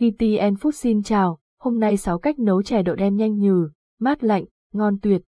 GTN Food xin chào, hôm nay 6 cách nấu chè đậu đen nhanh nhừ, mát lạnh, ngon tuyệt.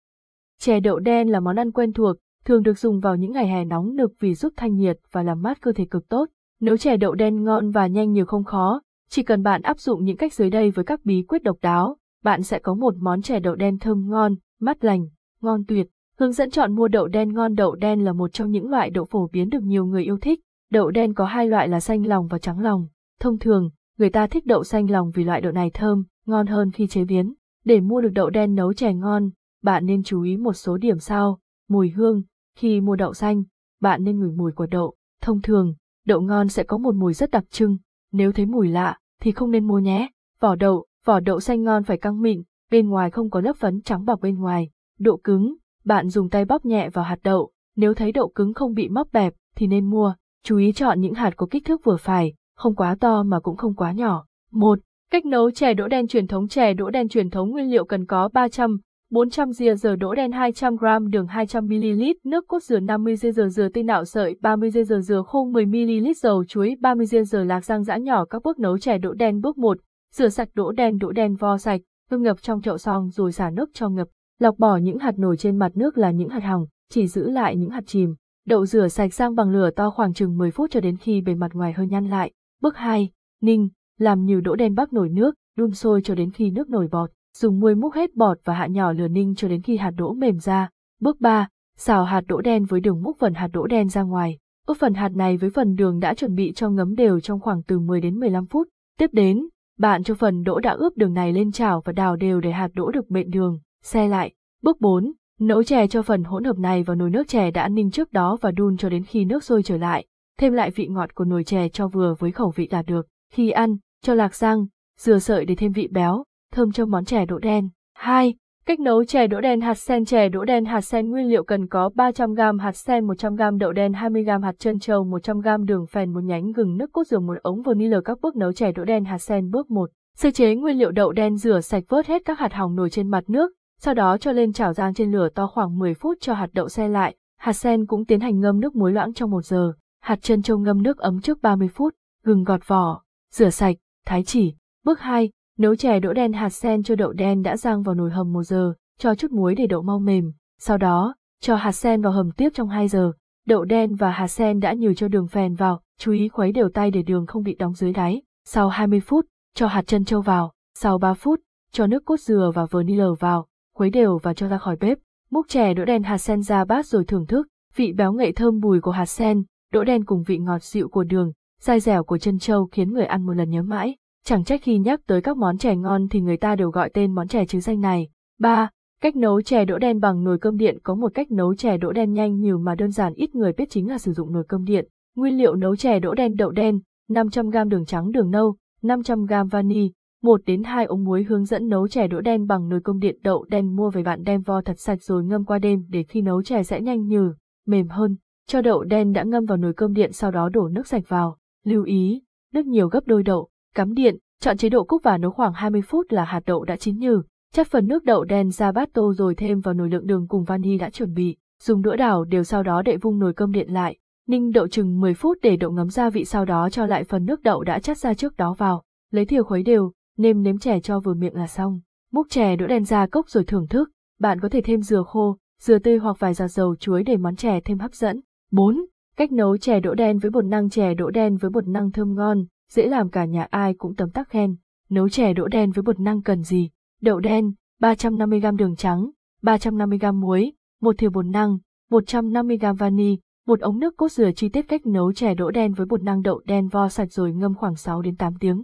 Chè đậu đen là món ăn quen thuộc, thường được dùng vào những ngày hè nóng nực vì giúp thanh nhiệt và làm mát cơ thể cực tốt. Nấu chè đậu đen ngon và nhanh nhiều không khó, chỉ cần bạn áp dụng những cách dưới đây với các bí quyết độc đáo, bạn sẽ có một món chè đậu đen thơm ngon, mát lành, ngon tuyệt. Hướng dẫn chọn mua đậu đen ngon Đậu đen là một trong những loại đậu phổ biến được nhiều người yêu thích. Đậu đen có hai loại là xanh lòng và trắng lòng. Thông thường, người ta thích đậu xanh lòng vì loại đậu này thơm, ngon hơn khi chế biến. Để mua được đậu đen nấu chè ngon, bạn nên chú ý một số điểm sau. Mùi hương, khi mua đậu xanh, bạn nên ngửi mùi của đậu. Thông thường, đậu ngon sẽ có một mùi rất đặc trưng, nếu thấy mùi lạ, thì không nên mua nhé. Vỏ đậu, vỏ đậu xanh ngon phải căng mịn, bên ngoài không có lớp phấn trắng bọc bên ngoài. Độ cứng, bạn dùng tay bóp nhẹ vào hạt đậu, nếu thấy đậu cứng không bị móc bẹp thì nên mua, chú ý chọn những hạt có kích thước vừa phải, không quá to mà cũng không quá nhỏ. 1. Cách nấu chè đỗ đen truyền thống Chè đỗ đen truyền thống nguyên liệu cần có 300, 400 dìa dừa đỗ đen 200 g, đường 200 ml, nước cốt dừa 50 dìa dừa dừa tây nạo sợi 30 dìa dừa dừa khô 10 ml, dầu chuối 30 dìa dừa lạc rang giã nhỏ các bước nấu chè đỗ đen bước 1, rửa sạch đỗ đen đỗ đen vo sạch, ngâm ngập trong chậu xong rồi xả nước cho ngập. Lọc bỏ những hạt nổi trên mặt nước là những hạt hỏng, chỉ giữ lại những hạt chìm. Đậu rửa sạch sang bằng lửa to khoảng chừng 10 phút cho đến khi bề mặt ngoài hơi nhăn lại. Bước 2. Ninh, làm nhiều đỗ đen bắc nổi nước, đun sôi cho đến khi nước nổi bọt. Dùng muôi múc hết bọt và hạ nhỏ lửa ninh cho đến khi hạt đỗ mềm ra. Bước 3. Xào hạt đỗ đen với đường múc phần hạt đỗ đen ra ngoài. Ướp phần hạt này với phần đường đã chuẩn bị cho ngấm đều trong khoảng từ 10 đến 15 phút. Tiếp đến, bạn cho phần đỗ đã ướp đường này lên chảo và đào đều để hạt đỗ được bện đường, xe lại. Bước 4. Nấu chè cho phần hỗn hợp này vào nồi nước chè đã ninh trước đó và đun cho đến khi nước sôi trở lại. Thêm lại vị ngọt của nồi chè cho vừa với khẩu vị đạt được. Khi ăn, cho lạc rang, dừa sợi để thêm vị béo, thơm cho món chè đỗ đen. 2. Cách nấu chè đỗ đen hạt sen chè đỗ đen hạt sen nguyên liệu cần có 300g hạt sen 100g đậu đen 20g hạt trân châu 100g đường phèn một nhánh gừng nước cốt dừa một ống vanilla các bước nấu chè đỗ đen hạt sen bước 1. Sơ chế nguyên liệu đậu đen rửa sạch vớt hết các hạt hỏng nổi trên mặt nước, sau đó cho lên chảo rang trên lửa to khoảng 10 phút cho hạt đậu xe lại, hạt sen cũng tiến hành ngâm nước muối loãng trong 1 giờ, hạt chân trâu ngâm nước ấm trước 30 phút, gừng gọt vỏ, rửa sạch, thái chỉ. Bước 2, nấu chè đỗ đen hạt sen cho đậu đen đã rang vào nồi hầm 1 giờ, cho chút muối để đậu mau mềm, sau đó, cho hạt sen vào hầm tiếp trong 2 giờ. Đậu đen và hạt sen đã nhừ cho đường phèn vào, chú ý khuấy đều tay để đường không bị đóng dưới đáy. Sau 20 phút, cho hạt chân trâu vào, sau 3 phút, cho nước cốt dừa và vanilla vào, khuấy đều và cho ra khỏi bếp. Múc chè đỗ đen hạt sen ra bát rồi thưởng thức, vị béo ngậy thơm bùi của hạt sen, đỗ đen cùng vị ngọt dịu của đường, dai dẻo của chân trâu khiến người ăn một lần nhớ mãi. Chẳng trách khi nhắc tới các món chè ngon thì người ta đều gọi tên món chè chứ danh này. 3. Cách nấu chè đỗ đen bằng nồi cơm điện có một cách nấu chè đỗ đen nhanh nhiều mà đơn giản ít người biết chính là sử dụng nồi cơm điện. Nguyên liệu nấu chè đỗ đen đậu đen, 500g đường trắng đường nâu, 500g vani, 1 đến 2 ống muối hướng dẫn nấu chè đỗ đen bằng nồi cơm điện đậu đen mua về bạn đem vo thật sạch rồi ngâm qua đêm để khi nấu chè sẽ nhanh nhừ, mềm hơn. Cho đậu đen đã ngâm vào nồi cơm điện sau đó đổ nước sạch vào. Lưu ý, nước nhiều gấp đôi đậu, cắm điện, chọn chế độ cúc và nấu khoảng 20 phút là hạt đậu đã chín nhừ. Chắc phần nước đậu đen ra bát tô rồi thêm vào nồi lượng đường cùng vani đã chuẩn bị. Dùng đũa đảo đều sau đó đậy vung nồi cơm điện lại. Ninh đậu chừng 10 phút để đậu ngấm gia vị sau đó cho lại phần nước đậu đã chắt ra trước đó vào. Lấy thìa khuấy đều, nêm nếm chè cho vừa miệng là xong. Múc chè đũa đen ra cốc rồi thưởng thức, bạn có thể thêm dừa khô, dừa tươi hoặc vài giọt dầu chuối để món chè thêm hấp dẫn. 4. Cách nấu chè đỗ đen với bột năng chè đỗ đen với bột năng thơm ngon, dễ làm cả nhà ai cũng tấm tắc khen. Nấu chè đỗ đen với bột năng cần gì? Đậu đen, 350g đường trắng, 350g muối, một thìa bột năng, 150g vani, một ống nước cốt dừa chi tiết cách nấu chè đỗ đen với bột năng đậu đen vo sạch rồi ngâm khoảng 6 đến 8 tiếng.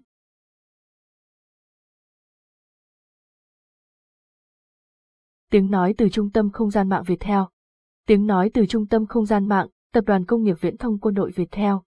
Tiếng nói từ Trung tâm Không gian mạng Việt Theo. Tiếng nói từ Trung tâm Không gian mạng, Tập đoàn Công nghiệp Viễn thông Quân đội Việt Theo.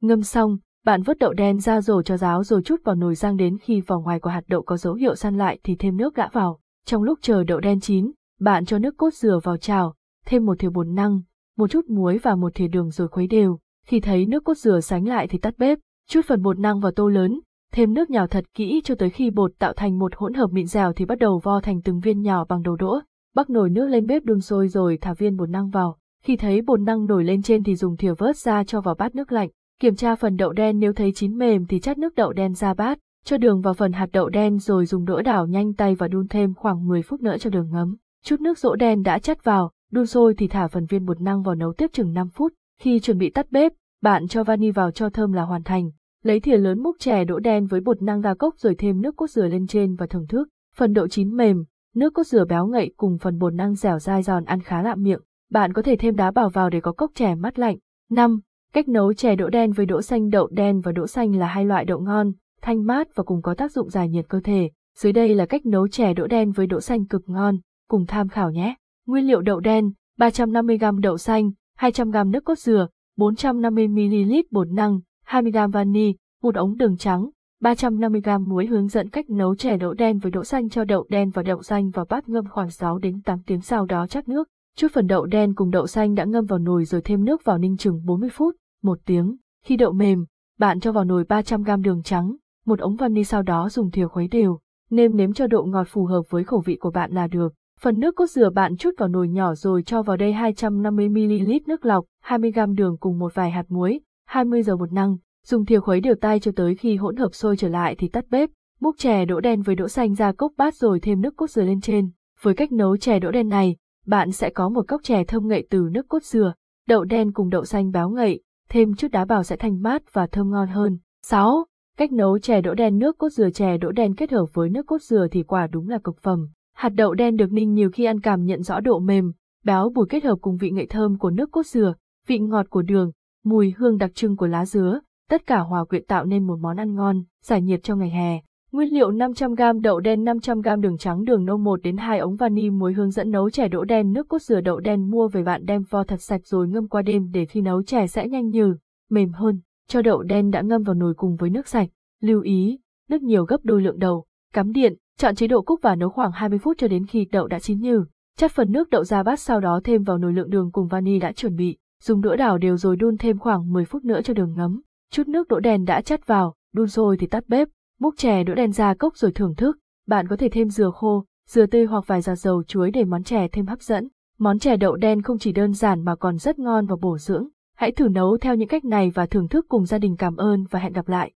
Ngâm xong, bạn vớt đậu đen ra rồi cho ráo rồi chút vào nồi rang đến khi vỏ ngoài của hạt đậu có dấu hiệu săn lại thì thêm nước gã vào. Trong lúc chờ đậu đen chín, bạn cho nước cốt dừa vào chảo, thêm một thìa bột năng, một chút muối và một thìa đường rồi khuấy đều. Khi thấy nước cốt dừa sánh lại thì tắt bếp, chút phần bột năng vào tô lớn, thêm nước nhào thật kỹ cho tới khi bột tạo thành một hỗn hợp mịn dẻo thì bắt đầu vo thành từng viên nhỏ bằng đầu đũa. Bắc nồi nước lên bếp đun sôi rồi thả viên bột năng vào. Khi thấy bột năng nổi lên trên thì dùng thìa vớt ra cho vào bát nước lạnh. Kiểm tra phần đậu đen nếu thấy chín mềm thì chắt nước đậu đen ra bát, cho đường vào phần hạt đậu đen rồi dùng đũa đảo nhanh tay và đun thêm khoảng 10 phút nữa cho đường ngấm. Chút nước dỗ đen đã chắt vào, đun sôi thì thả phần viên bột năng vào nấu tiếp chừng 5 phút. Khi chuẩn bị tắt bếp, bạn cho vani vào cho thơm là hoàn thành. Lấy thìa lớn múc chè đỗ đen với bột năng ga cốc rồi thêm nước cốt dừa lên trên và thưởng thức. Phần đậu chín mềm, nước cốt dừa béo ngậy cùng phần bột năng dẻo dai giòn ăn khá lạ miệng. Bạn có thể thêm đá bảo vào để có cốc chè mát lạnh. 5. Cách nấu chè đỗ đen với đỗ xanh đậu đen và đỗ xanh là hai loại đậu ngon, thanh mát và cùng có tác dụng giải nhiệt cơ thể. Dưới đây là cách nấu chè đỗ đen với đỗ xanh cực ngon, cùng tham khảo nhé. Nguyên liệu đậu đen, 350g đậu xanh, 200g nước cốt dừa, 450ml bột năng, 20g vani, một ống đường trắng, 350g muối hướng dẫn cách nấu chè đậu đen với đậu xanh cho đậu đen và đậu xanh vào bát ngâm khoảng 6 đến 8 tiếng sau đó chắc nước. Chút phần đậu đen cùng đậu xanh đã ngâm vào nồi rồi thêm nước vào ninh chừng 40 phút, 1 tiếng. Khi đậu mềm, bạn cho vào nồi 300g đường trắng, một ống vani sau đó dùng thìa khuấy đều, nêm nếm cho độ ngọt phù hợp với khẩu vị của bạn là được. Phần nước cốt dừa bạn chút vào nồi nhỏ rồi cho vào đây 250ml nước lọc, 20g đường cùng một vài hạt muối, 20 giờ một năng, dùng thìa khuấy đều tay cho tới khi hỗn hợp sôi trở lại thì tắt bếp, múc chè đỗ đen với đỗ xanh ra cốc bát rồi thêm nước cốt dừa lên trên. Với cách nấu chè đỗ đen này, bạn sẽ có một cốc chè thơm ngậy từ nước cốt dừa, đậu đen cùng đậu xanh béo ngậy, thêm chút đá bào sẽ thanh mát và thơm ngon hơn. 6. Cách nấu chè đỗ đen nước cốt dừa chè đỗ đen kết hợp với nước cốt dừa thì quả đúng là cực phẩm. Hạt đậu đen được ninh nhiều khi ăn cảm nhận rõ độ mềm, béo bùi kết hợp cùng vị ngậy thơm của nước cốt dừa, vị ngọt của đường, mùi hương đặc trưng của lá dứa, tất cả hòa quyện tạo nên một món ăn ngon, giải nhiệt cho ngày hè. Nguyên liệu 500g đậu đen 500g đường trắng đường nâu 1 đến 2 ống vani muối hướng dẫn nấu chè đỗ đen nước cốt dừa đậu đen mua về bạn đem vo thật sạch rồi ngâm qua đêm để khi nấu chè sẽ nhanh nhừ, mềm hơn. Cho đậu đen đã ngâm vào nồi cùng với nước sạch. Lưu ý, nước nhiều gấp đôi lượng đầu. Cắm điện, chọn chế độ cúc và nấu khoảng 20 phút cho đến khi đậu đã chín nhừ. Chắt phần nước đậu ra bát sau đó thêm vào nồi lượng đường cùng vani đã chuẩn bị. Dùng đũa đảo đều rồi đun thêm khoảng 10 phút nữa cho đường ngấm. Chút nước đỗ đen đã chắt vào, đun sôi thì tắt bếp, múc chè đỗ đen ra cốc rồi thưởng thức. Bạn có thể thêm dừa khô, dừa tươi hoặc vài giọt dầu chuối để món chè thêm hấp dẫn. Món chè đậu đen không chỉ đơn giản mà còn rất ngon và bổ dưỡng. Hãy thử nấu theo những cách này và thưởng thức cùng gia đình cảm ơn và hẹn gặp lại.